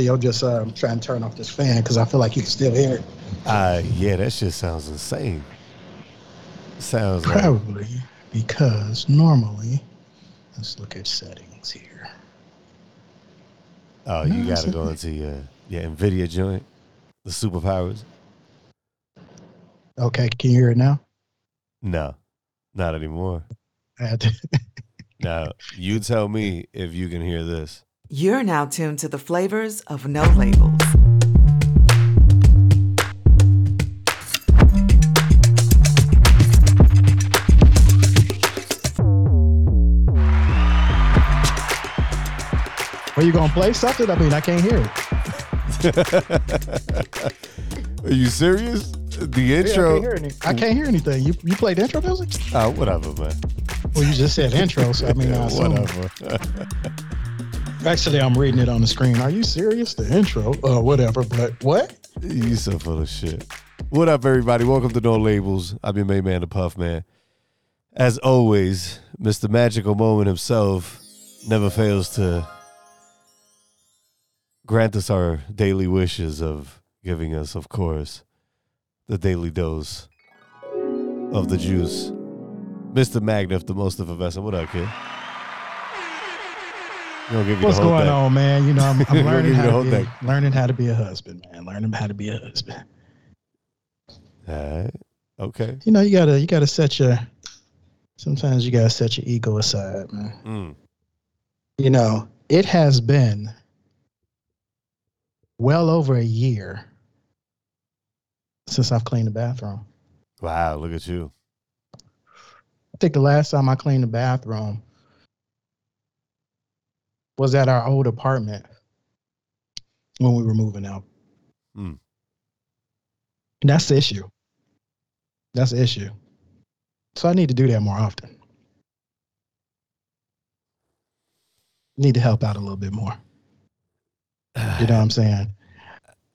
You'll just um, try and turn off this fan because I feel like you can still hear it. Uh, yeah, that shit sounds insane. Sounds like Probably because normally, let's look at settings here. oh, you No, got to go into your your Nvidia joint, the superpowers. Okay, can you hear it now? No, not anymore. I had to. Now you tell me if you can hear this. You're now tuned to the flavors of Know Labels. Are you gonna play something? I mean, I can't hear it. Are you serious? The Yeah, I, intro? can't I can't hear anything. You you played intro music? Oh, whatever, man. Well, you just said intro, so I mean, I whatever. Actually, I'm reading it on the screen. Are you serious? The intro, uh, whatever. But what? you so full of shit. What up, everybody? Welcome to Know Labels. I'm your main man, the Puff Man. As always, Mr. Magical Moment himself never fails to grant us our daily wishes of giving us, of course, the daily dose of the juice. Mr. Magnif, the most of investing. What up, kid? Gonna give you What's going thing. on, man? You know, I'm, I'm learning give you the how to be, learning how to be a husband, man. Learning how to be a husband. All right. Okay. You know, you gotta you gotta set your. Sometimes you gotta set your ego aside, man. Mm. You know, it has been well over a year since I've cleaned the bathroom. Wow, look at you. I think the last time I cleaned the bathroom was at our old apartment when we were moving out. Hmm. That's the issue. That's the issue. So I need to do that more often. Need to help out a little bit more. You know what I'm saying?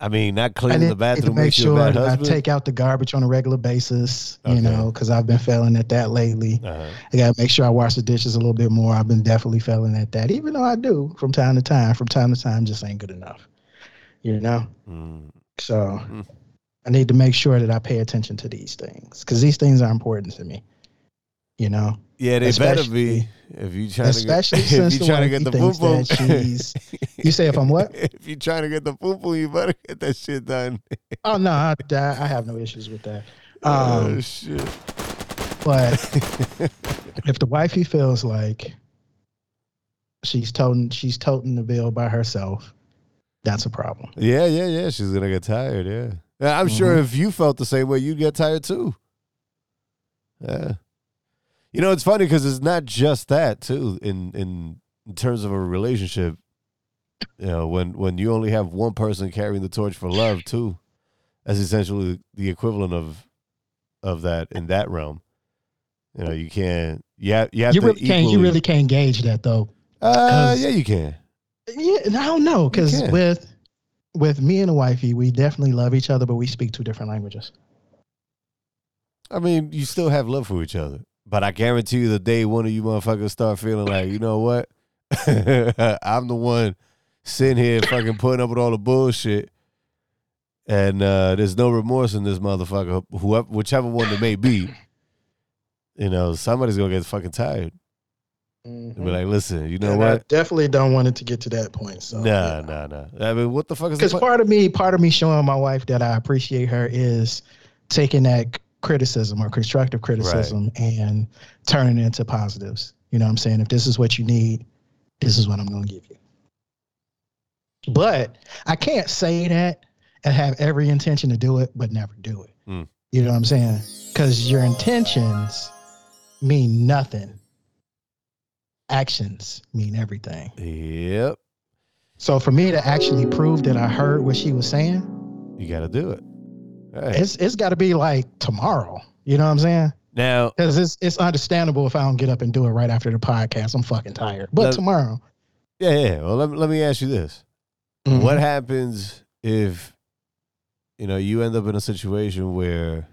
I mean, not cleaning the bathroom make makes you a sure I take out the garbage on a regular basis, Okay. you know, because I've been failing at that lately. uh-huh. I got to make sure I wash the dishes a little bit more. I've been definitely failing at that, even though I do from time to time. From time to time, just ain't good enough, you know. Mm. So Mhm. I need to make sure that I pay attention to these things because these things are important to me, you know. Yeah, they better be. If you trying Especially to get, since if the you trying to get the boom thinks boom, that she's. You say if I'm what? if you trying to get the boom boom, you better get that shit done. Oh no, I, I have no issues with that. oh Um, shit! but if the wifey feels like she's toting she's toting the bill by herself, that's a problem. yeah, yeah, yeah. She's gonna get tired. Yeah, I'm sure Mhm. if you felt the same way, you'd get tired too. Yeah. You know, it's funny because it's not just that too. In in in terms of a relationship, you know, when when you only have one person carrying the torch for love too, that's essentially the equivalent of of that in that realm. You know, you can't. You have, you have You to really can't. You really can't gauge that though. Uh, yeah, you can. Yeah, I don't know because with with me and the wifey, we definitely love each other, but we speak two different languages. I mean, you still have love for each other, but I guarantee you, the day one of you motherfuckers start feeling like, you know what, I'm the one sitting here fucking putting up with all the bullshit, and uh, there's no remorse in this motherfucker, whoever, whichever one it may be. You know, somebody's gonna get fucking tired and be like, listen, you know And I what? definitely don't want it to get to that point. So Nah, nah, nah. I mean, what the fuck is Because part of me, part of me showing my wife that I appreciate her is taking that criticism or constructive criticism and turning it into positives. You know what I'm saying? If this is what you need, this is what I'm going to give you. But I can't say that and have every intention to do it, but never do it. Mm. You know what I'm saying? Because your intentions mean nothing. Actions mean everything. Yep, So for me to actually prove that I heard what she was saying, you got to do it. Right. it's it's got to be like tomorrow. You know what I'm saying? now, Because it's it's understandable if I don't get up and do it right after the podcast. I'm fucking tired. But Let- tomorrow, yeah, yeah. Well, let, me- let me ask you this. Mhm. What happens if you know you end up in a situation where,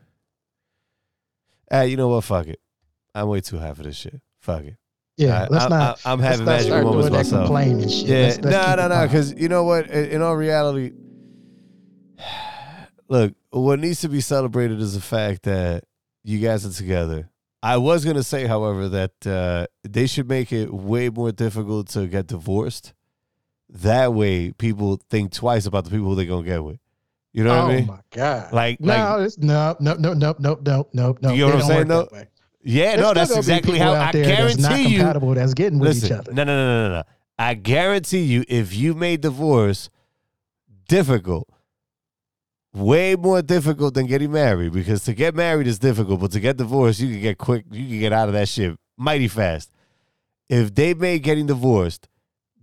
ah, you know what? Fuck it. I'm way too high for this shit. Fuck it. Yeah, I- let's I- not. I, am having start moments myself. complaining shit. Yeah, Let's- let's no, no, no. Because you know what? In, in all reality, look, what needs to be celebrated is the fact that you guys are together. I was gonna say, however, that uh, they should make it way more difficult to get divorced. That way, people think twice about the people they're gonna get with. You know oh what I mean? Oh my god! Like, no, like, it's no, no, no, no, no, no, no, no. You know what I'm saying, though? yeah, There's no, that's exactly how I there that's not guarantee you. compatible that's getting with Listen, each other. no, no, no, no, no. I guarantee you, if you made divorce difficult, way more difficult than getting married, because to get married is difficult, but to get divorced, you can get quick, you can get out of that shit mighty fast. If they made getting divorced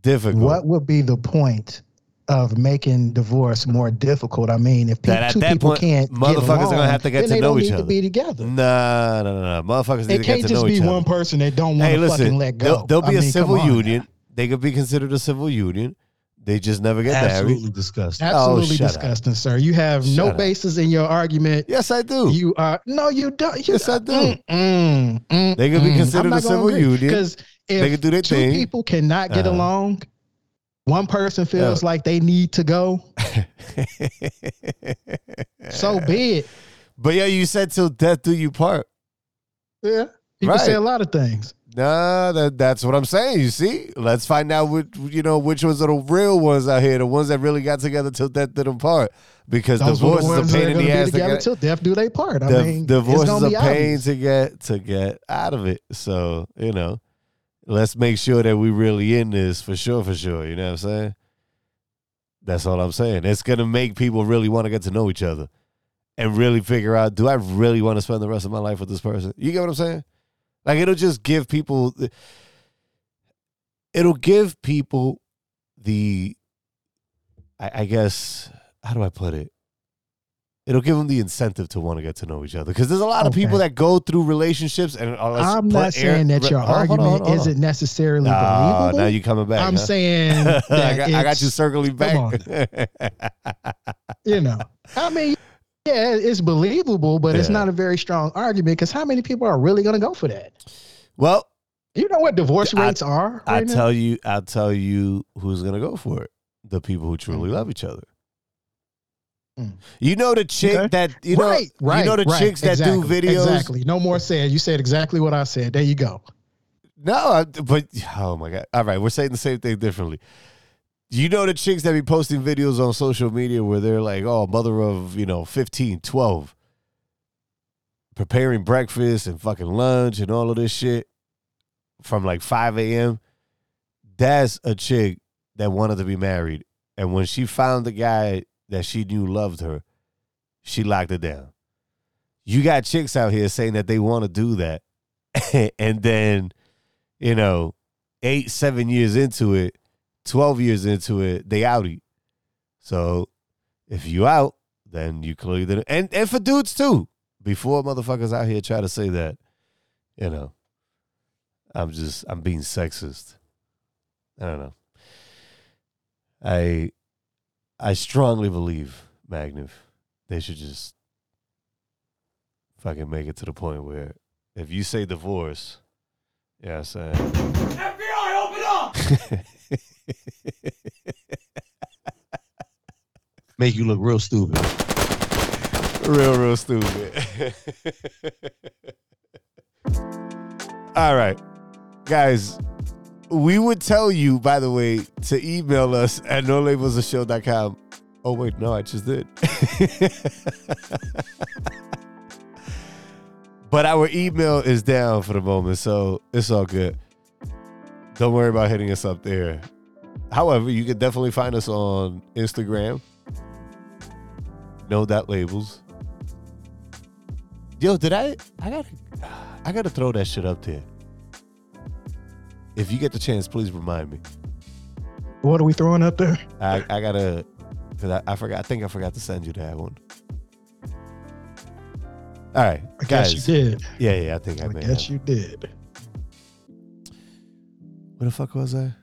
difficult, What would be the point of making divorce more difficult? I mean, if That people, at two that people point, can't get motherfuckers are gonna have to get then to they know don't each need other. to be together. nah, no, no, no, motherfuckers need It to get can't just be one person that don't want to listen, fucking let go. there'll, there'll be a mean, civil union. now. They could be considered a civil union. They just never get married. Absolutely disgusting. Absolutely Oh, shut up. disgusting, sir. You have no up. basis in your argument. Yes, I do. You are no, you don't. You, Yes, I do. Mm, mm, mm, They could be mm. considered a civil agree, union. because They if could do their two thing. people cannot get Uh-huh. along, one person feels Yeah. like they need to go. So be it. But yeah, you said till death do you part. Yeah, people say a lot of things. Nah, that that's what I'm saying. You see, let's find out which you know which ones are the real ones out here, the ones that really got together till death did them part. Because Those divorce the is a pain in the ass. To together get, till death do they part. I the mean, divorce it's is a pain obvious. to get to get out of it. So you know, let's make sure that we really in this for sure, for sure. You know what I'm saying? That's all I'm saying. It's gonna make people really want to get to know each other and really figure out: Do I really want to spend the rest of my life with this person? You get what I'm saying? Like it'll just give people. It'll give people the. I, I guess how do I put it? It'll give them the incentive to want to get to know each other because there's a lot of people that go through relationships and I'm not saying air- that your on, hold on, argument hold on. isn't necessarily Ah, believable. now you coming back. I'm huh? saying that I, got, I got you circling back. you know, I mean, yeah, it's believable, but it's not a very strong argument because how many people are really going to go for that? well, You know what divorce I- rates are I right now? tell you, I'll tell you who's gonna go for it. The people who truly love each other. Mm. You know the chick Okay. that you know. right, right, you know the right, chicks that do exactly, videos. Exactly. No more said. You said exactly what I said. There you go. No, I, but oh my god! All right, we're saying the same thing differently. You know the chicks that be posting videos on social media where they're like, "Oh, mother of you know 15, 12, preparing breakfast and fucking lunch and all of this shit from like five a.m." That's a chick that wanted to be married, and when she found the guy that she knew loved her, she locked it down. You got chicks out here saying that they want to do that, and then you know, eight, seven years into it, 12 years into it, they outie. So if you out, then you clearly didn't. And, and for dudes too, before motherfuckers out here try to say that, you know, I'm just, I'm being sexist. I don't know. I, I strongly believe, Magniv, they should just fucking make it to the point where if you say divorce, yeah, I'm saying. FBI, open up! Make you look real stupid. real, real stupid. All right, guys. We would tell you, by the way, to email us at nolabelsashow.com. Oh, wait, no, I just did. but our email is down for the moment, so it's all good. Don't worry about hitting us up there. However, you can definitely find us on Instagram. No that labels. Yo, did I? I gotta, I gotta throw that shit up there. If you get the chance, please remind me. What are we throwing up there? I, I gotta, cause I, I forgot. I think I forgot to send you that one. All right, I guess you did. Yeah, yeah. I think I, I guess you did. Where the fuck was I?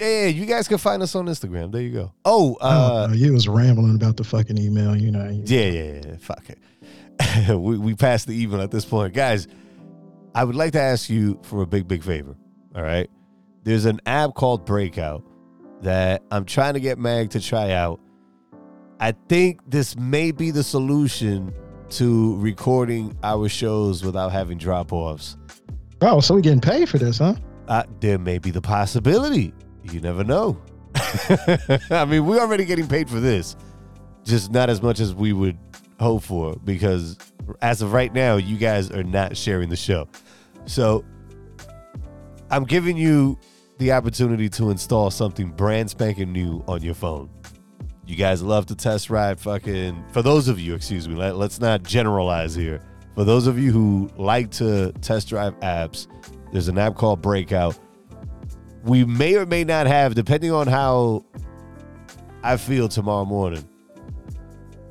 Yeah, you guys can find us on Instagram. There you go. Oh, oh, uh, you was rambling about the fucking email. You know. you- Yeah, yeah, yeah. Fuck it. we we passed the email at this point, guys. I would like to ask you for a big, big favor. All right. There's an app called Breakout that I'm trying to get Mag to try out. I think this may be the solution to recording our shows without having drop offs. Oh, so we getting paid for this, huh? Uh, there may be the possibility. You never know. I mean, we're already getting paid for this, just not as much as we would hope for because as of right now, you guys are not sharing the show. So I'm giving you the opportunity to install something brand spanking new on your phone. You guys love to test ride fucking, for those of you, excuse me, let, let's not generalize here. For those of you who like to test drive apps, there's an app called Breakout. We may or may not have, depending on how I feel tomorrow morning.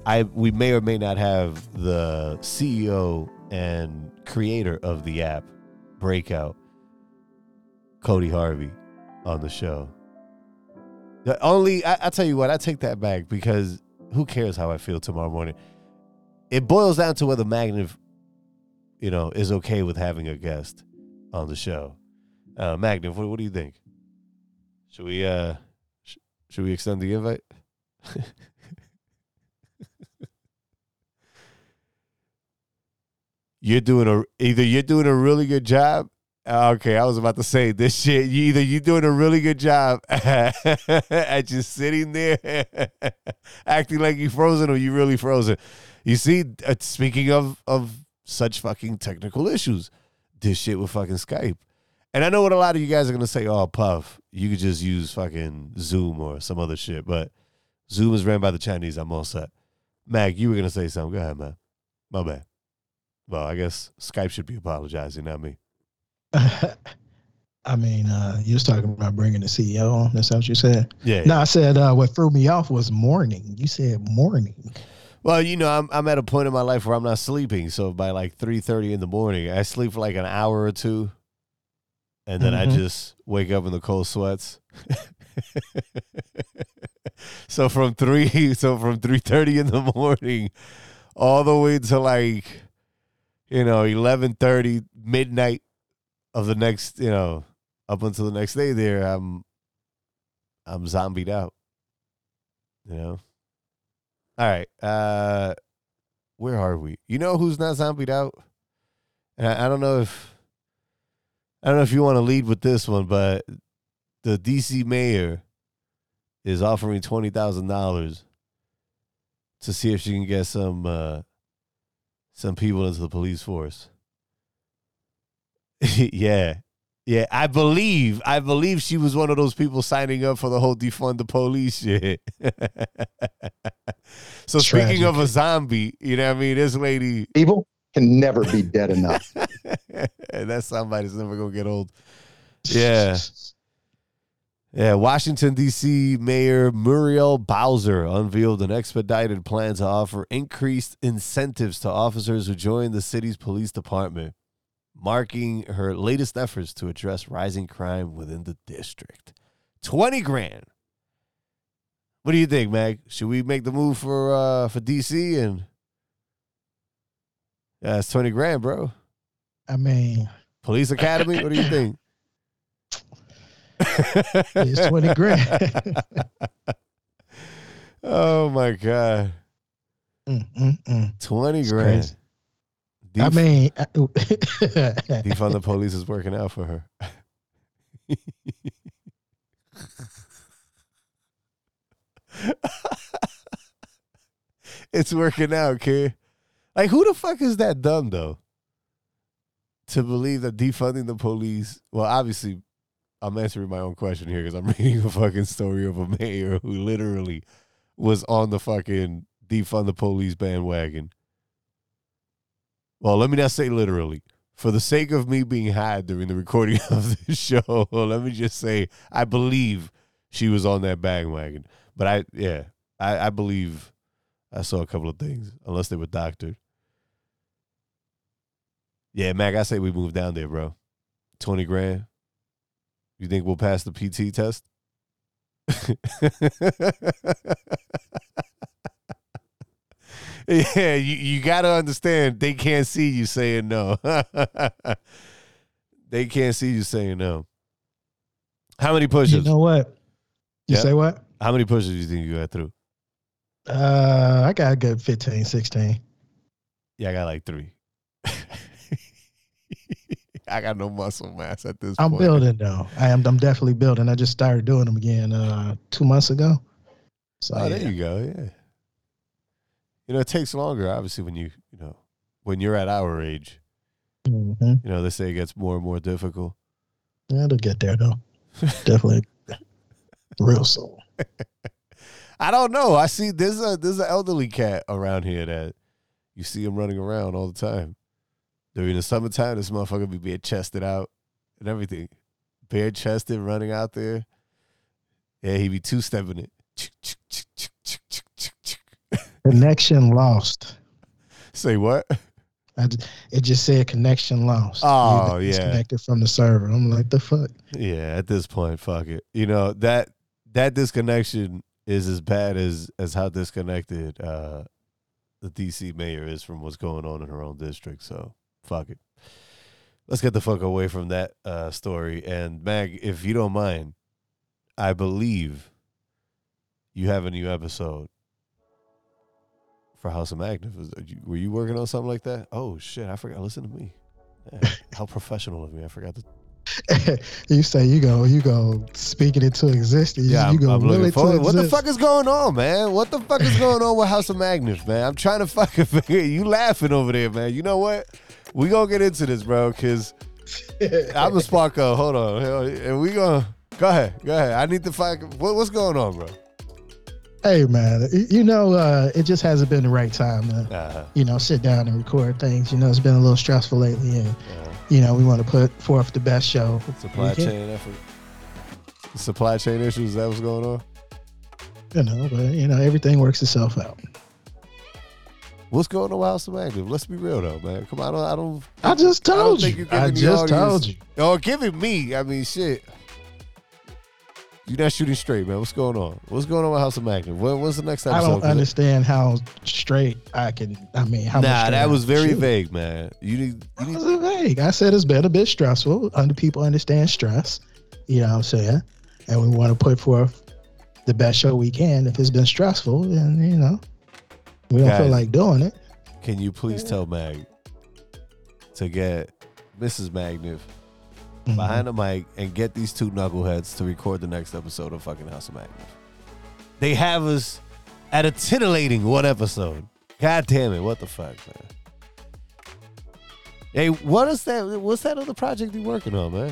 I we may or may not have the CEO and creator of the app Breakout, Cody Harvey, on the show. The only I, I tell you what, I take that back because who cares how I feel tomorrow morning? It boils down to whether Magnet, you know, is okay with having a guest on the show. Uh, Magnet, what, what do you think? Should we uh sh- should we extend the invite? you're doing a either you're doing a really good job. uh, Okay, I was about to say this shit. You either you're doing a really good job at just sitting there acting like you're frozen, or you really frozen. You see, uh, speaking of of such fucking technical issues, this shit with fucking Skype. And I know what a lot of you guys are gonna say. Oh, Puff, you could just use fucking Zoom or some other shit. But Zoom is ran by the Chinese. I'm all set. Mag, you were gonna say something. Go ahead, man. My bad. Well, I guess Skype should be apologizing, not me. I mean, uh, you was talking about bringing the CEO on. That's what you said. Yeah. No, I said uh, what threw me off was morning. You said morning. Well, you know, I'm I'm at a point in my life where I'm not sleeping. So by like three thirty in the morning, I sleep for like an hour or two, and then I Mhm. just wake up in the cold sweats. so from three, so from three thirty in the morning, all the way to like, you know, eleven thirty midnight of the next, you know, up until the next day. There, I'm, I'm zombied out. You know. All right. Uh where are we? You know who's not zombied out? And I, I don't know if I don't know if you want to lead with this one, but the DC mayor is offering twenty thousand dollars to see if she can get some uh some people into the police force. yeah. Yeah, I believe I believe she was one of those people signing up for the whole defund the police shit. so speaking of a zombie, you know what I mean? This lady Evil can never be dead enough. that somebody's never gonna get old. Yeah. Yeah, Washington D.C. Mayor Muriel Bowser unveiled an expedited plan to offer increased incentives to officers who join the city's police department, marking her latest efforts to address rising crime within the district. Twenty grand. What do you think, Mag? Should we make the move for uh for D.C. and yeah, it's twenty grand, bro. I mean, Police Academy. What do you think? it's 20 grand. oh my god, Mm, mm, mm. twenty It's grand. crazy. I mean, defund the police is working out for her. it's working out, kid. Like, who the fuck is that dumb though? To believe that defunding the police. Well, obviously, I'm answering my own question here because I'm reading a fucking story of a mayor who literally was on the fucking defund the police bandwagon. Well, let me not say literally. For the sake of me being high during the recording of this show, let me just say I believe she was on that bandwagon. But I, yeah, I, I believe I saw a couple of things, unless they were doctored. Yeah, Mac, I say we move down there, bro. 20 grand. You think we'll pass the PT test? yeah, you, you got to understand they can't see you saying no. they can't see you saying no. How many pushes? You know what? You Yeah. say what? How many pushes do you think you got through? Uh, I got a good 15, 16. Yeah, I got like three. I got no muscle mass at this I'm point. building though. I am. I'm definitely building. I just started doing them again uh two months ago. So Oh, there you go. Yeah. You know, it takes longer, obviously, when you, you know, when you're at our age. Mhm. You know, they say it gets more and more difficult. Yeah, it'll get there though. definitely real soon. I don't know. I see there's a there's an elderly cat around here that you see him running around all the time. During the summertime, this motherfucker be bare chested out and everything. Bare chested running out there. Yeah, he be two stepping it. Connection lost. Say what? Just, it just said connection lost. Oh, yeah. disconnected from the server. I'm like, the fuck. Yeah, at this point, fuck it. You know, that that disconnection is as bad as as how disconnected uh the DC mayor is from what's going on in her own district. So fuck it. Let's get the fuck away from that uh story. And Mag, if you don't mind, I believe you have a new episode for House of Magnus. Was- you- Were you working on something like that? Oh shit, I forgot. Listen to me. How professional of me. I forgot to you say you go, you go speaking into existence. Yeah, you I'm, go I'm looking forward. What the fuck is going on, man? What the fuck is going on with House of Magnus, man? I'm trying to fucking figure. You laughing over there, man? You know what? We gonna get into this, bro. Cause I'm a Sparko. Hold on, and we gonna go ahead. Go ahead. I need to find what, what's going on, bro. Hey man, you know, uh, it just hasn't been the right time to, Uh, you know, sit down and record things. You know, it's been a little stressful lately, and uh, you know, we want to put forth the best show. supply chain effort. Supply chain issues. Is that what's going on? You know, but you know, everything works itself out. What's going on with House of Magnus? Let's be real though, man. Come on, I don't. I don't I just I told think you. I just told you. Oh, giving me. I mean, shit. You're not shooting straight, man. What's going on? What's going on with House of Magnus? What, what's the next episode? I don't understand how straight I can. I mean, how much Nah, that was very shoot. vague, man. You need, you That need was vague. I said it's been a bit stressful. Under people understand stress. You know what I'm saying? And we want to put forth the best show we can. If it's been stressful, then you know we don't Guys. feel like doing it. Can you please tell Mag to get Mrs. Magnus Mhm. behind the mic and get these two knuckleheads to record the next episode of fucking House of Magnus? They have us at a titillating one episode. God damn it! What the fuck, man? Hey, what is that? What's that other project you working on, man?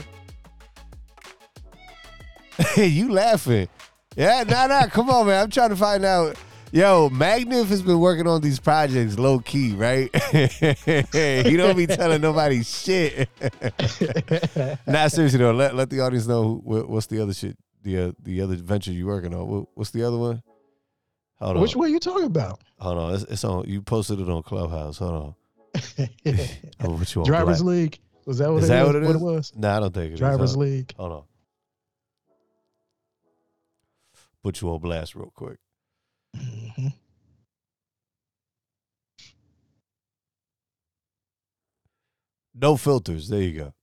Hey, you laughing? Yeah, nah, nah. Come on, man. I'm trying to find out. Yo, Magnif has been working on these projects low key, right? he don't be telling nobody shit. nah, seriously though, let let the audience know what, what's the other shit, the uh, the other venture you working on. What, what's the other one? Hold on, Which one are you talking about? hold on. It's, it's on. You posted it on Clubhouse. Hold on. Oh, what you on? Drivers Black? League. Was that what, Is it, that what it what is? it was? Nah, I don't think it is. Drivers. League. Hold on. Put you on blast real quick. Mhm. No filters. There you go.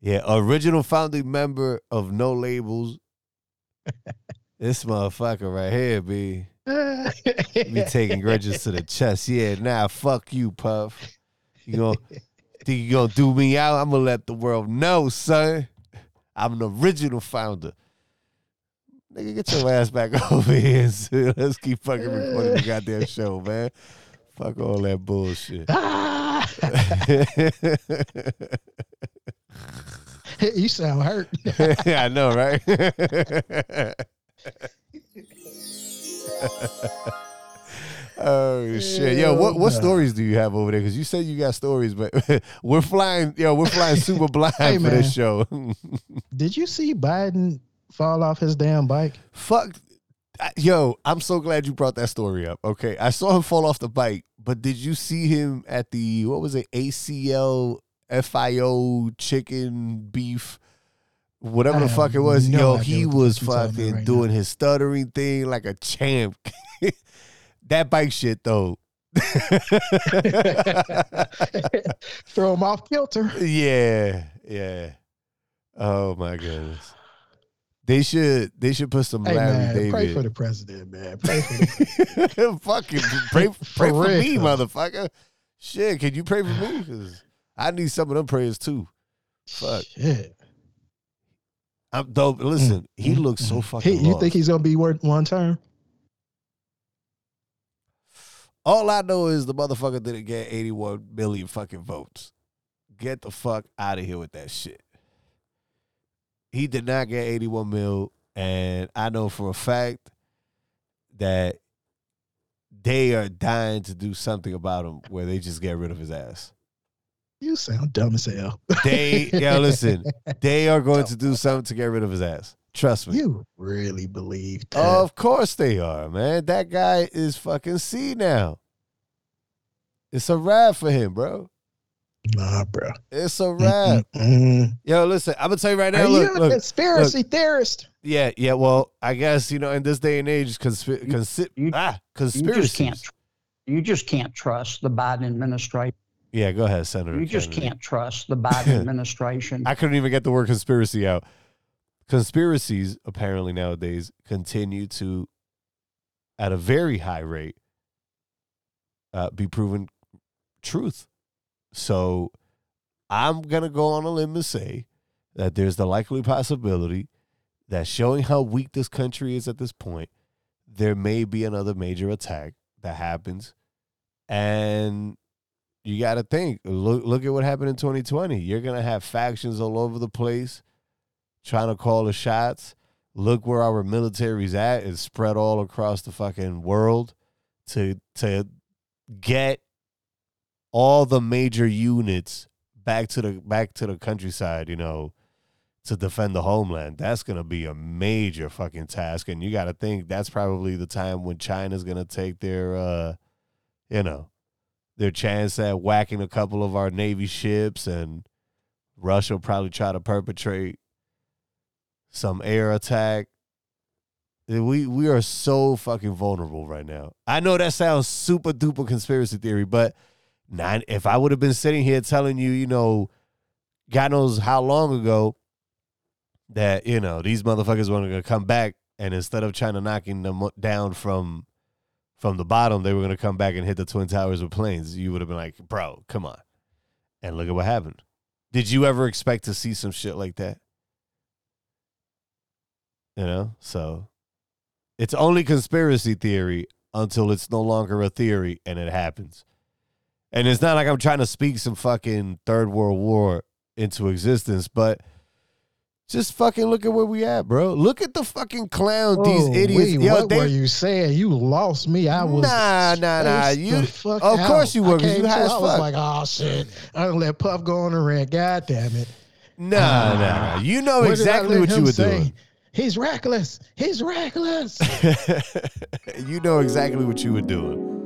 Yeah, original founding member of Know Labels. this motherfucker right here, be be taking grudges to the chest. Yeah, nah, fuck you, Puff. You gonna think you gonna do me out? I'm gonna let the world know, son. I'm an original founder. Nigga, get your ass back over here. and see- Let's keep fucking recording the goddamn show, man. Fuck all that bullshit. You sound hurt. Yeah, I know, right? oh shit, yo, what what stories do you have over there? Because you said you got stories, but we're flying, yo, we're flying super blind Hey, for this show. Did you see Biden fall off his damn bike? Fuck, yo, I'm so glad you brought that story up. Okay, I saw him fall off the bike, but did you see him at the what was it ACL FIO chicken beef? Whatever the fuck it was, no yo, he was fuck you're talking about fucking right doing now. his stuttering thing like a champ. that bike shit though. Throw him off kilter. yeah, yeah. Oh my goodness. They should they should put some Hey Larry man, David. pray for the president, man. Pray for the Fucking pray, pray for, real. me, motherfucker. Shit, can you pray for me? Cause I need some of them prayers too. Fuck. shit. I'm dope. Listen, he Mm, looks so mm. fucking. He, you lost. think he's gonna be worth one term? All I know is the motherfucker didn't get 81 million fucking votes. Get the fuck out of here with that shit. He did not get 81 mil, and I know for a fact that they are dying to do something about him where they just get rid of his ass. You sound dumb as hell. They, yeah, listen, they are going to do something to get rid of his ass. Trust me. You really believe that? Of course they are, man. That guy is fucking C now. It's a wrap for him, bro. Nah, bro. It's a wrap. Yo, listen, I'm gonna tell you right now. Are now. you Look, a look, conspiracy theorist? yeah, yeah. Well, I guess you know, in this day and age, consp- You- consi- you- ah, You conspiracies. just can't. tr- You just can't trust the Biden administration. Yeah, go ahead, Senator. You just Kennedy. can't trust the Biden administration. I couldn't even get the word conspiracy out. Conspiracies apparently nowadays continue to, at a very high rate, uh, be proven truth. So I'm going to go on a limb and say that there's the likely possibility that showing how weak this country is at this point, there may be another major attack that happens. And you got to think look, look at what happened in 2020. You're going to have factions all over the place trying to call the shots. Look where our military's at. It's spread all across the fucking world to to get all the major units back to the back to the countryside, you know, to defend the homeland. That's gonna be a major fucking task. And you gotta think that's probably the time when China's gonna take their uh you know, their chance at whacking a couple of our Navy ships and Russia will probably try to perpetrate some air attack. We we are so fucking vulnerable right now. I know that sounds super duper conspiracy theory, but not, if I would have been sitting here telling you, you know, God knows how long ago that you know these motherfuckers were gonna come back, and instead of trying to knocking them down from from the bottom, they were gonna come back and hit the twin towers with planes. You would have been like, bro, come on. And look at what happened. Did you ever expect to see some shit like that? You know, so it's only conspiracy theory until it's no longer a theory and it happens. And it's not like I'm trying to speak some fucking third world war into existence, but just fucking look at where we at, bro. Look at the fucking clown oh, these Oh, idiots. wait, Yo, what they- were you saying? You lost me. I was Nah, nah, nah, you- of course you were, you high as I was like, oh shit! I don't let Puff go on the rant. God damn it! Nah, nah, nah. Ah. You know What exactly what you were say? doing. He's reckless. He's reckless. you know exactly what you were doing.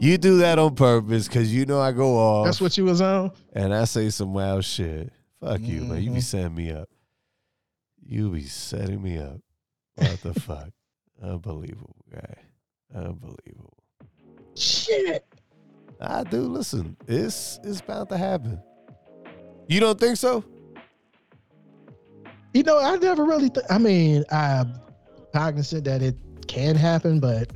You do that on purpose because you know I go off That's what you was on. and I say some wild shit. Fuck you, man. You be Mhm. setting me up. You be setting me up. What the fuck? Unbelievable, guy. Unbelievable. Shit. I do. Listen, it's it's bound to happen. You don't think so? You know, I never really. Th- I mean, I'm cognizant that it can happen, but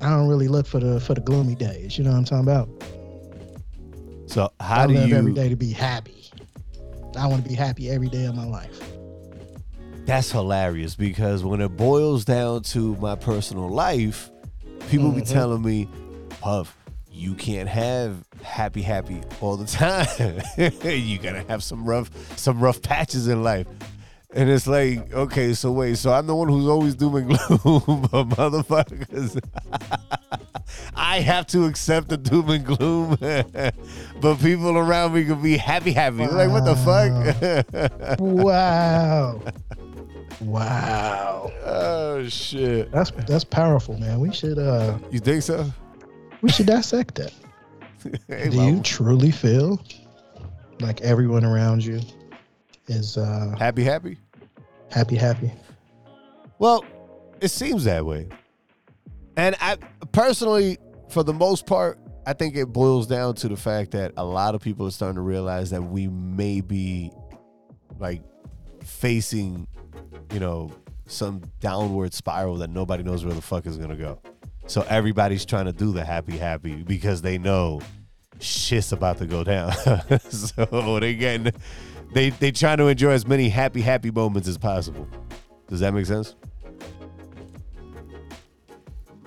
I don't really look for the for the gloomy days. You know what I'm talking about? So how I do live you? every day to be happy. I want to be happy every day of my life. That's hilarious because when it boils down to my personal life, people be Mhm. telling me, Puff, you can't have happy, happy all the time. you gotta have some rough, some rough patches in life. And it's like, okay, so wait, so I'm the one who's always doom and gloom, but motherfuckers, I have to accept the doom and gloom, but people around me can be happy, happy. Like, what the fuck? Wow. wow. oh shit! That's that's powerful, man. We should uh You think so? we should dissect that. Hey, Do well, you truly feel like everyone around you is uh happy, happy? Happy happy? Well, it seems that way. And I personally, for the most part, I think it boils down to the fact that a lot of people are starting to realize that we may be like facing, you know, some downward spiral that nobody knows where the fuck is gonna go. So everybody's trying to do the happy happy because they know shit's about to go down. so they getting they they trying to enjoy as many happy happy moments as possible. Does that make sense?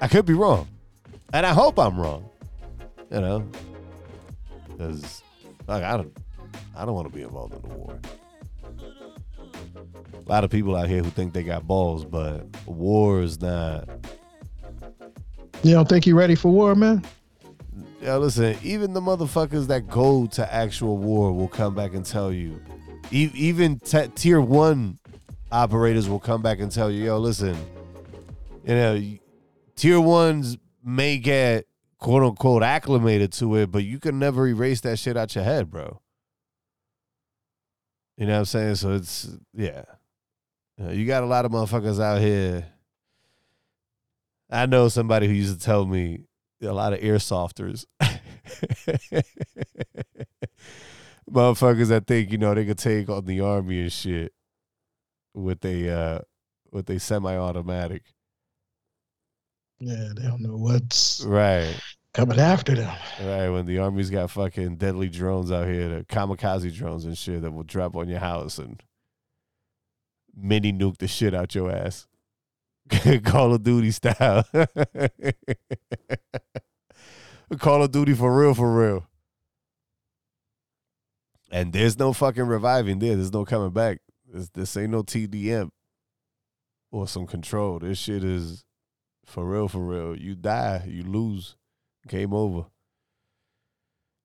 I could be wrong, and I hope I'm wrong. You know, because like I don't I don't want to be involved in the war. A lot of people out here who think they got balls, but war is not. You don't think you're ready for war, man? Yeah, listen. Even the motherfuckers that go to actual war will come back and tell you. Even t- tier one operators will come back and tell you, "Yo, listen. You know, tier ones may get quote unquote acclimated to it, but you can never erase that shit out your head, bro." You know what I'm saying? So it's yeah. Uh, you got a lot of motherfuckers out here. I know somebody who used to tell me a lot of airsofters. motherfuckers that think, you know, they could take on the army and shit with a uh with a semi automatic. Yeah, they don't know what's Right. coming after them. Right. When the army's got fucking deadly drones out here, the kamikaze drones and shit that will drop on your house and mini nuke the shit out your ass. Call of Duty style. Call of Duty for real, for real. And there's no fucking reviving there. There's no coming back. This, this ain't no TDM or some control. This shit is for real, for real. You die, you lose. Game over.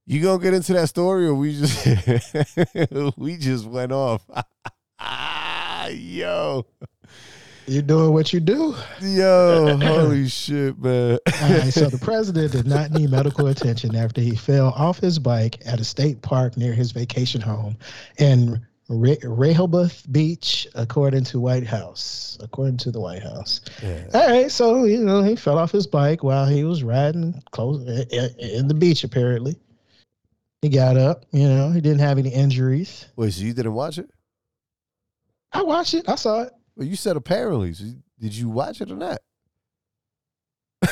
You gonna get into that story, or we just we just went off? yo, You doing what you do. yo, holy shit, man! All right, so the president did not need medical attention after he fell off his bike at a state park near his vacation home in Re- Rehoboth Beach, according to White House. According to the White House. Yeah. All right, so you know he fell off his bike while he was riding close in in the beach. Apparently, he got up. You know, he didn't have any injuries. Wait, so you didn't watch it? I watched it. I saw it. Well, you said apparently. Did you watch it or not?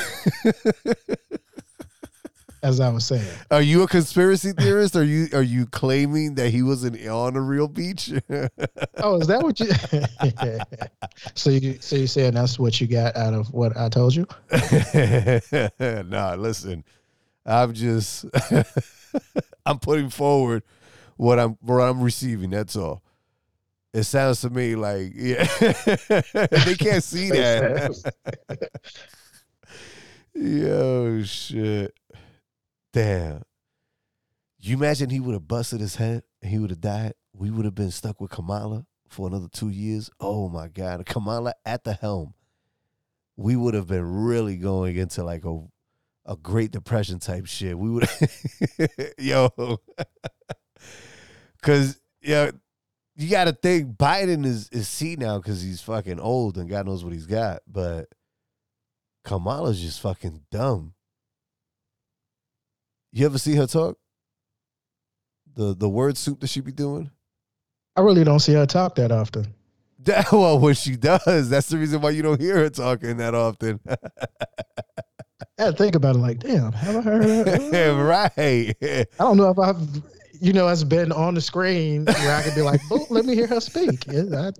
As I was saying, Are you a conspiracy theorist? Are you are you claiming that he wasn't on a real beach? oh, is that what you? so you so you saying that's what you got out of what I told you? nah, listen. I'm just I'm putting forward what I'm what I'm receiving. That's all. It sounds to me like yeah, they can't see that. Yo, shit. Damn. You imagine he would have busted his head and he would have died? We would have been stuck with Kamala for another two years. Oh my God. Kamala at the helm. We would have been really going into like a a Great Depression type shit. We would yo. Cause yeah, you gotta think Biden is is C now because he's fucking old and God knows what he's got, but Kamala's just fucking dumb. You ever see her talk? The the word soup that she be doing? I really don't see her talk that often. That- well, when she does, that's the reason why you don't hear her talking that often. I think about it. Like, damn, have I heard? Her? right. I don't know if I've, you know, has been on the screen where I could be like, "Boom, let me hear her speak." Yeah, that-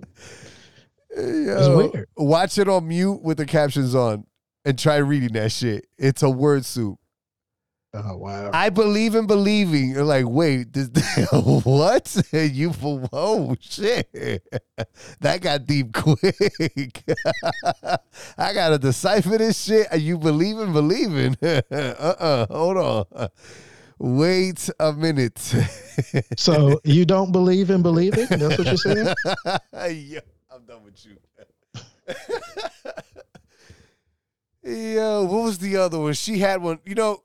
Yo, weird. Watch it on mute with the captions on and try reading that shit. It's a word soup. oh wow. I believe in believing. You're like, wait, this, what? you oh shit. that got deep quick. I gotta decipher this shit. Are you believe in believing. uh-uh. Hold on. Wait a minute. So you don't believe in believing? That's what you're saying? yeah, I'm done with you. Yo, what was the other one? She had one. You know,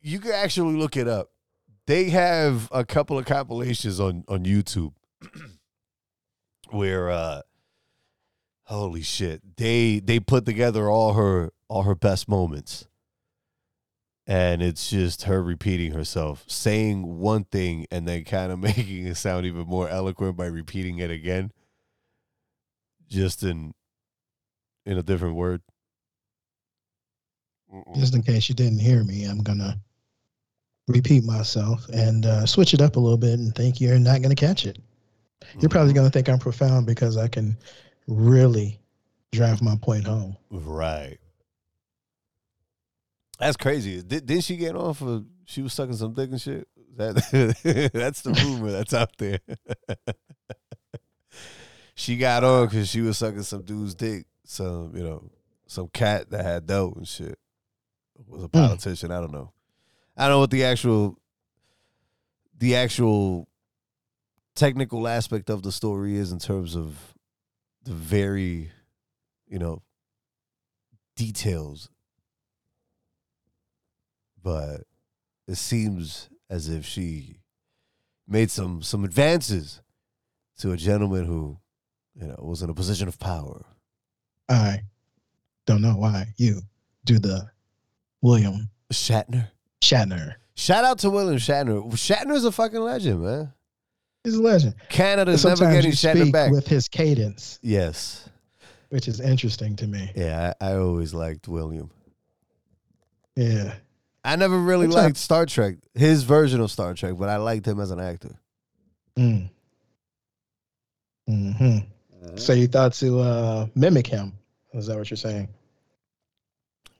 you can actually look it up. They have a couple of compilations on on YouTube where uh holy shit, they they put together all her all her best moments. And it's just her repeating herself, saying one thing and then kind of making it sound even more eloquent by repeating it again, just in in a different word. Just in case you didn't hear me, I'm gonna repeat myself and uh, switch it up a little bit and think you're not gonna catch it. You're probably gonna think I'm profound because I can really drive my point home. Right. That's crazy. Did, didn't she get on for she was sucking some dick and shit? That that's the rumor that's out there. she got on because she was sucking some dude's dick. Some you know some cat that had dough and shit was a hmm. politician. I don't know. I don't know what the actual the actual technical aspect of the story is in terms of the very you know details but it seems as if she made some some advances to a gentleman who you know was in a position of power I don't know why you do the William shatner Shatner. shout out to william shatner shatner's a fucking legend man He's a legend. canada's never Sometimes getting you shatner back with his cadence, yes which is interesting to me. yeah I, I always liked william Yeah. I never really What's up? liked star trek his version of star trek but i liked him as an actor Mm. hmm So you thought to uh, mimic him? Is that what you're saying?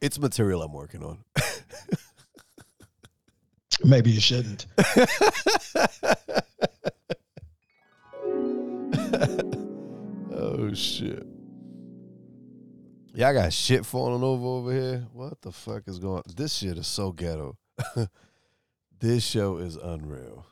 it's material i'm working on Maybe you shouldn't. oh shit. Yeah, I got shit falling over over here. What the fuck is going? On? This shit is so ghetto. this show is unreal.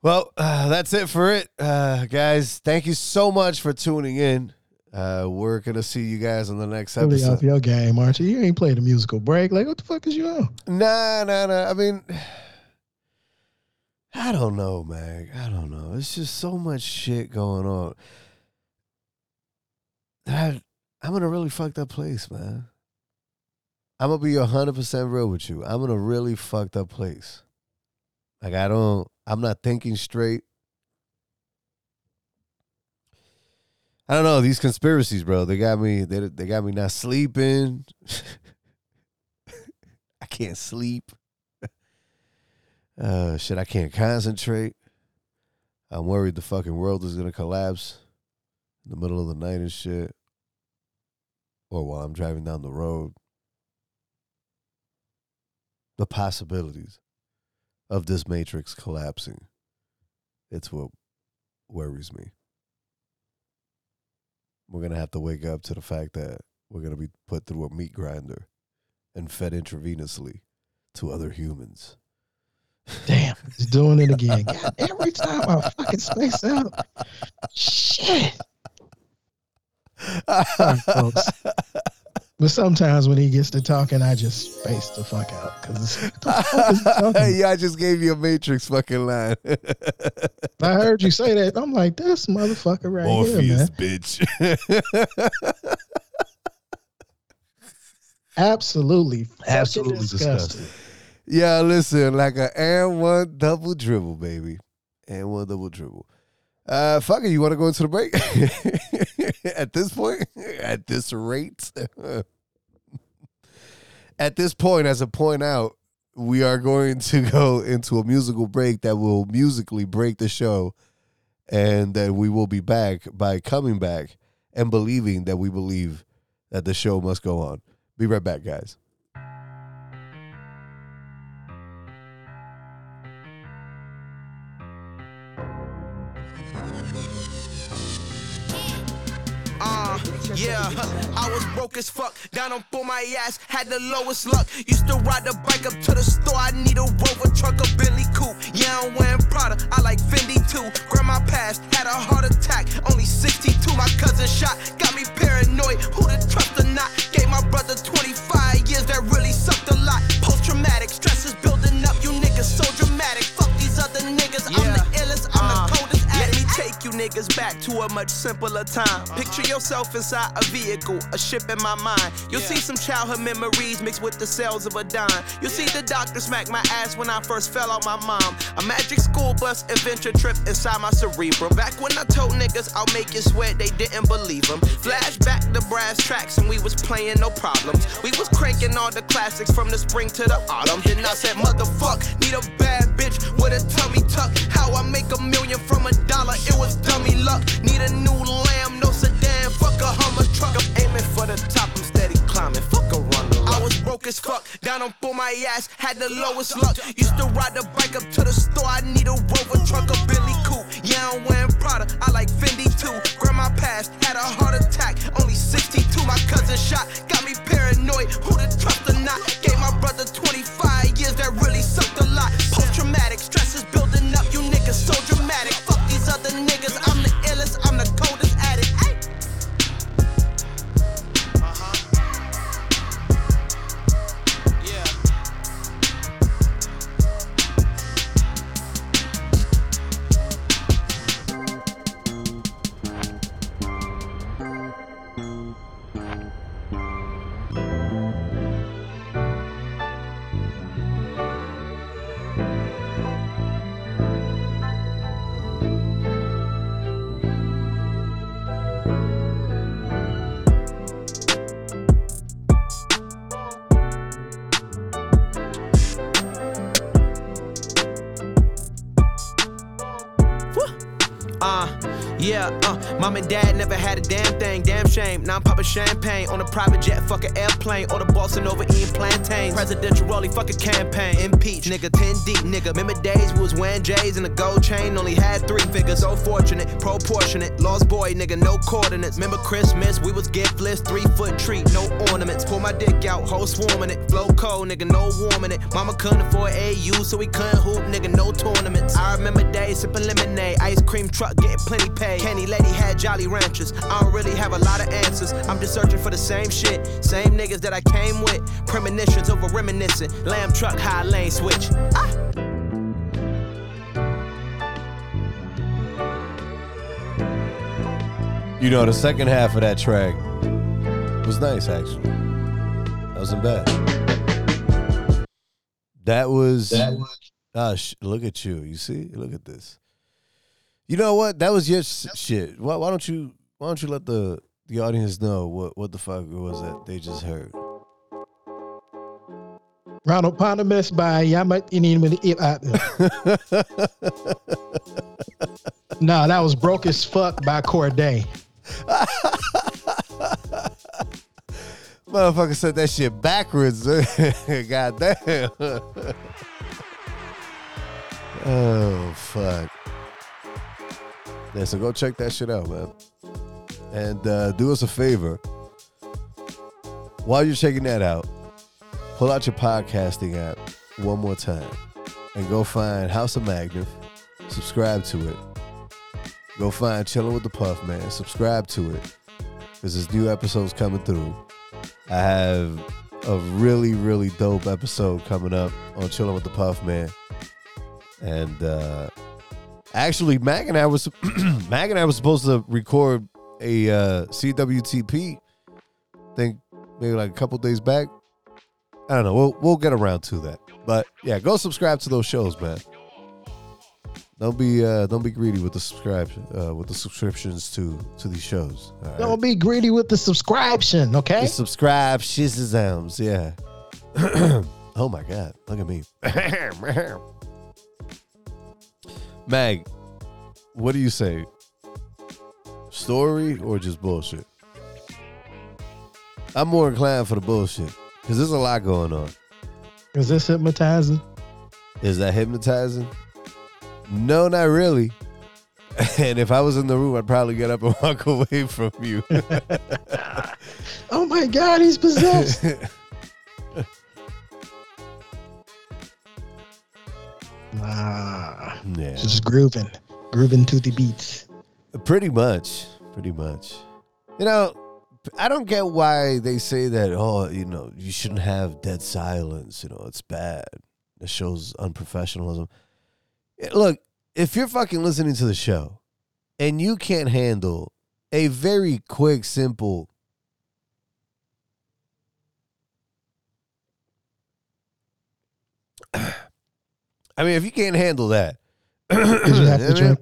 Well, uh, that's it for it, uh, guys. Thank you so much for tuning in. Uh, we're gonna see you guys on the next Really off your game, aren't you? You ain't played a musical break. Like, what the fuck is you on? Nah, nah, nah. I mean, I don't know, man. I don't know. It's just so much shit going on. That I'm in a really fucked up place, man. I'm gonna be hundred percent real with you. I'm in a really fucked up place. Like I don't. I'm not thinking straight. I don't know these conspiracies, bro. They got me. They they got me not sleeping. I can't sleep. Uh, shit, I can't concentrate. I'm worried the fucking world is gonna collapse in the middle of the night and shit, or while I'm driving down the road. The possibilities of this matrix collapsing. It's what worries me. We're gonna have to wake up to the fact that we're gonna be put through a meat grinder and fed intravenously to other humans. Damn, he's doing it again. God, every time I fucking space out. Shit. Sorry, folks. But sometimes when he gets to talking, I just space the fuck out because what the fuck is he talking about? yeah, I just gave you a Matrix fucking line. I heard you say that. I'm like, this motherfucker right here, man. bitch. Absolutely, fucking Absolutely disgusting. disgusting. yeah, listen, like a and one double dribble, baby. And one double dribble. Uh, fuck it, you want to go into the break? At this point, at this rate, at this point, as I point out, we are going to go into a musical break that will musically break the show, and then we will be back by coming back and believing that we believe that the show must go on. Be right back, guys. Yeah, I was broke as fuck, down on for my ass, had the lowest luck. Used to ride the bike up to the store, I need a Rover truck, a Bentley coupe. Yeah, I'm wearing Prada, I like Fendi too. Grandma passed, had a heart attack, only 62. My cousin shot, got me paranoid, who to trust or not. Gave my brother 25 years, that really sucked niggas back to a much simpler time. Picture yourself inside a vehicle, a ship in my mind. You'll see some childhood memories mixed with the cells of a dime. You'll see the doctor smack my ass when I first fell out my mom. A magic school bus adventure trip inside my cerebrum. Back when I told niggas I'll make you sweat, they didn't believe them. Flashback to brass tracks and we was playing no problems. We was cranking all the classics from the spring to the autumn. Then I said, motherfuck, need a bad bitch with a tummy tuck. How I make a million from a dollar, it was dummy luck. Need a new lamb, no sedan, fuck a Hummer truck. I'm aiming for the top, I'm steady climbing, fuck a runner. I was broke as fuck, down on for my ass, had the lowest luck. Used to ride the bike up to the store, I need a Rover truck, a Bentley Coupe. Yeah, I'm wearing Prada, I like Fendi too. Grandma passed, had a heart attack, only 62. My cousin shot, got me paranoid, who to trust or not. Gave my brother airplane, or the Boston over eating plantains. Presidential rollie, fuck a campaign. Impeach, nigga, 10 deep, nigga. Remember days we was wearing J's and a gold chain, only had three figures. So fortunate, proportionate. Lost boy, nigga, no coordinates. Remember Christmas, we was giftless, three foot tree, no ornaments. Pull my dick out, whole swarming it. Flow cold, nigga, no warming it. Mama couldn't afford AU, so we couldn't hoop, nigga, no tournaments. I remember days sipping lemonade, ice cream truck, getting plenty paid. Kenny lady had Jolly Ranchers. I don't really have a lot of answers. I'm just searching for the same shit, same niggas that I came with. Premonitions over reminiscing. Lamb truck, high lane switch. Ah. You know, the second half of that track was nice, actually. That wasn't bad. That was. Ah, sh- look at you. You see? Look at this. You know what? That was your s- shit. Why, why don't you? Why don't you let the the audience know what what the fuck it was that they just heard? Ronald Ponemus by Yamat No, that was broke as fuck by Cordae. Motherfucker said that shit backwards. God damn. oh fuck. Yeah, so go check that shit out, man. And uh, do us a favor. While you're checking that out, pull out your podcasting app one more time and go find House of Magnif. Subscribe to it. Go find Chilling with the Puff Man. Subscribe to it. Because there's new episodes coming through. I have a really, really dope episode coming up on Chilling with the Puff Man. And uh actually Mac and I was Mac and I was supposed to record a uh CWTP think maybe like a couple days back. I don't know. We'll we'll get around to that. But yeah, go subscribe to those shows, man. Don't be uh don't be greedy with the subscribe uh with the subscriptions to to these shows. right? Don't be greedy with the subscription, okay? You subscribe, yeah. oh my god, look at me. Mag, what do you say? Story or just bullshit? I'm more inclined for the bullshit because there's a lot going on. Is this hypnotizing? Is that hypnotizing? No, not really. And if I was in the room, I'd probably get up and walk away from you. Oh my God, he's possessed. nah, yeah. just grooving, grooving to the beats. Pretty much. Pretty much. You know, I don't get why they say that, oh, you know, you shouldn't have dead silence. You know, it's bad. It shows unprofessionalism. Look, if you're fucking listening to the show and you can't handle a very quick, simple. I mean, if you can't handle that, Did you have I to mean, drink?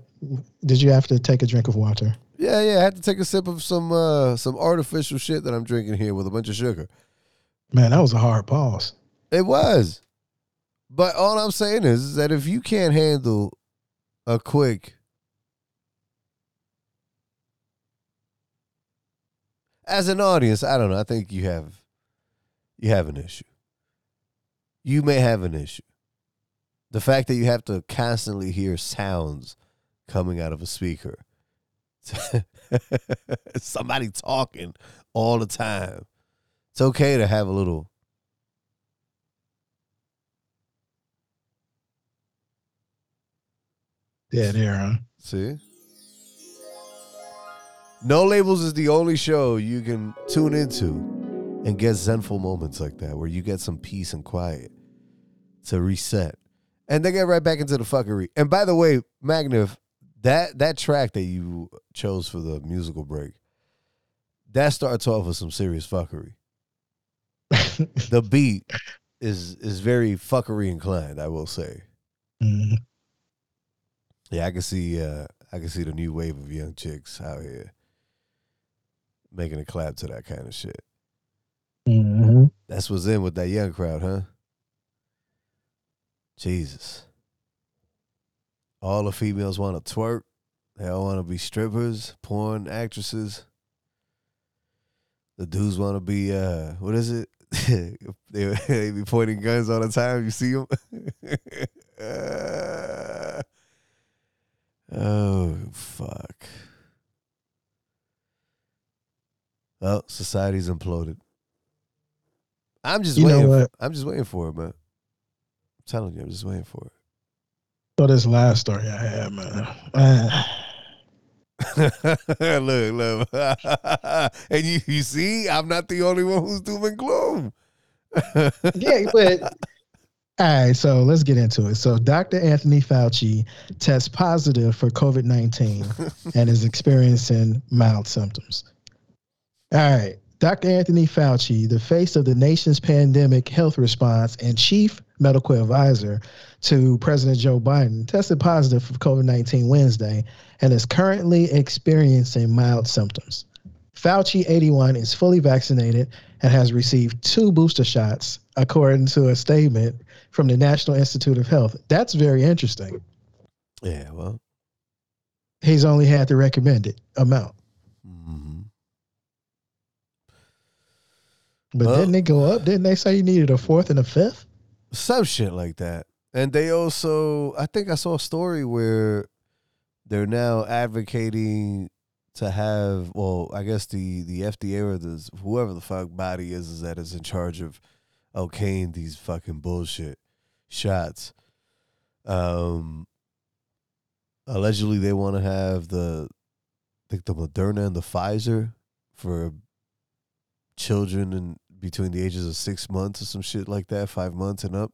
Did you have to take a drink of water? Yeah, yeah. I had to take a sip of some uh some artificial shit that I'm drinking here with a bunch of sugar. Man, that was a hard pause. It was. But all I'm saying is, is that if you can't handle a quick as an audience, I don't know, I think you have you have an issue. You may have an issue. The fact that you have to constantly hear sounds coming out of a speaker. Somebody talking all the time. It's okay to have a little Yeah, there. Huh? See? Know Labels is the only show you can tune into and get zenful moments like that where you get some peace and quiet to reset. And then get right back into the fuckery. And by the way, Magnif, that that track that you chose for the musical break, that starts off with some serious fuckery. the beat is is very fuckery inclined, I will say. Mhm. Yeah, I can see uh I can see the new wave of young chicks out here making a clap to that kind of shit. Mhm. That's what's in with that young crowd, huh? Jesus. All the females want to twerk. They all want to be strippers, porn actresses. The dudes want to be uh what is it? they, they be pointing guns all the time. You see them? oh fuck. Well, society's imploded. I'm just You waiting. I'm just waiting for it, man. I'm telling you, I'm just waiting for So this last story I had, man. It. look, look, and you, you see, I'm not the only one who's doom and gloom. yeah, but all right. So let's get into it. So Dr. Anthony Fauci tests positive for COVID nineteen and is experiencing mild symptoms. All right. Dr. Anthony Fauci, the face of the nation's pandemic health response and chief medical advisor to President Joe Biden, tested positive for COVID 19 Wednesday and is currently experiencing mild symptoms. Fauci, 81, is fully vaccinated and has received two booster shots, according to a statement from the National Institute of Health. That's very interesting. yeah, well, He's only had the recommended amount. mhm. But Well- didn't they go up? Didn't they say you needed a fourth and a fifth? some shit like that. And they also, I think I saw a story where they're now advocating to have, well, I guess the the FDA or the whoever the fuck body is is that is in charge of okaying these fucking bullshit shots. Um, allegedly they want to have the, I think the Moderna and the Pfizer for children and between the ages of six months or some shit like that, five months and up.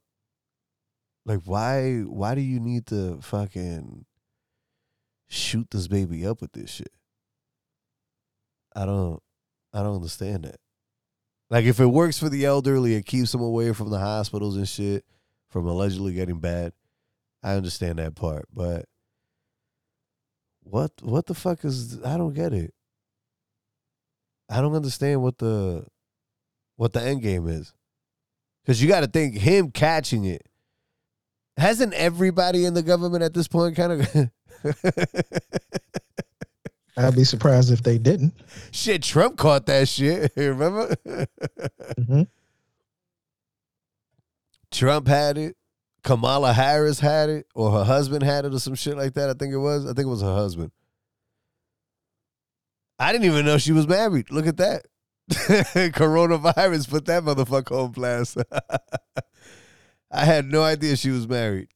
Like why why do you need to fucking shoot this baby up with this shit? I don't I don't understand that. Like if it works for the elderly, it keeps them away from the hospitals and shit, from allegedly getting bad. I understand that part, but what what the fuck is I don't get it. I don't understand what the what the end game is. Cuz you got to think him catching it. Hasn't everybody in the government at this point kind of I'd be surprised if they didn't. Shit, Trump caught that shit. Remember? Mhm. Trump had it. Kamala Harris had it, or her husband had it, or some shit like that. I think it was. I think it was her husband. I didn't even know she was married. Look at that. Coronavirus put that motherfucker on blast. I had no idea she was married.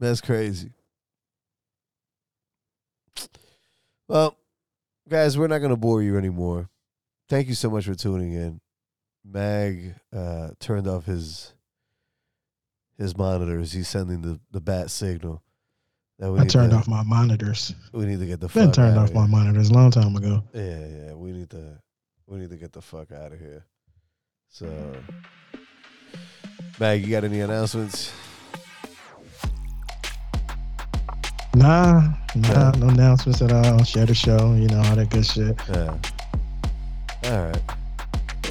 That's crazy. Well, guys, we're not going to bore you anymore. Thank you so much for tuning in. Mag uh, turned off his his monitors. He's sending the, the bat signal. I turned to, off my monitors. We need to get the Been fuck turned off my monitors a long time ago. Yeah, yeah. We need to we need to get the fuck out of here. So Mag, you got any announcements? Nah, nah, Yeah. no announcements at all. Share the show, you know, all that good shit. Yeah. All right.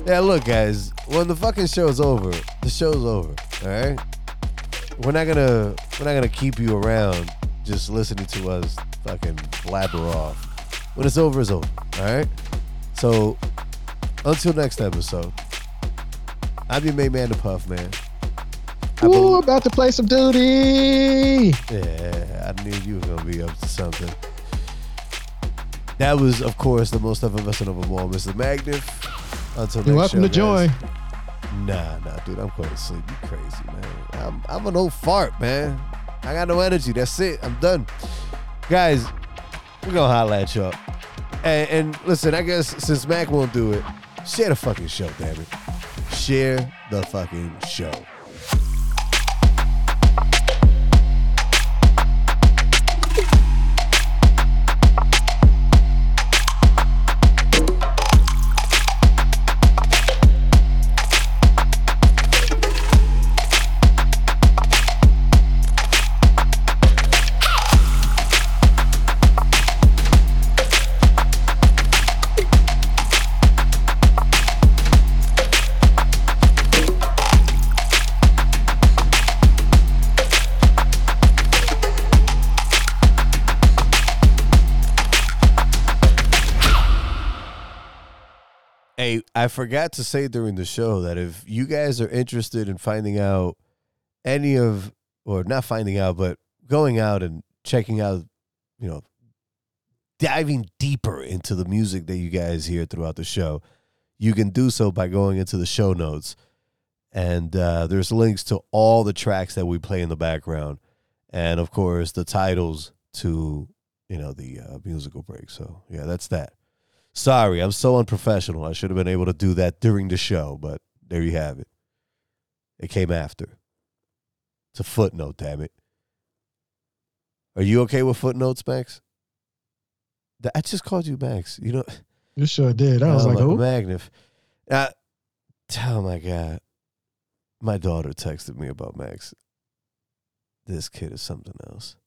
Yeah, look, guys. When the fucking show's over, the show's over. All right. We're not gonna we're not gonna keep you around just listening to us fucking blabber off. When it's over, it's over. All right. So until next episode, I'm your main man, the Puff Man. Ooh, about to play some duty. yeah, I knew you were gonna be up to something. That was, of course, the most effervescent of them all, Mr. Magnif. Until You're next welcome to show, guys. join. Nah, nah, dude, I'm going to sleep. You crazy, man. I'm, I'm an old fart, man. I got no energy. That's it. I'm done. Guys, we're to holla at y'all. And, and listen, I guess since Mac won't do it, share the fucking show, damn it. Share the fucking show. I forgot to say during the show that if you guys are interested in finding out any of, or not finding out, but going out and checking out, you know, diving deeper into the music that you guys hear throughout the show, you can do so by going into the show notes. And uh, there's links to all the tracks that we play in the background. And of course, the titles to, you know, the uh, musical break. So, yeah, that's that. Sorry, I'm so unprofessional. I should have been able to do that during the show, but there you have it. It came after. It's a footnote, damn it. Are you okay with footnotes, Max? I just called you Max. You know, You sure did. I was like, my- oh, Magnif. Uh, oh my god, my daughter texted me about Max. This kid is something else.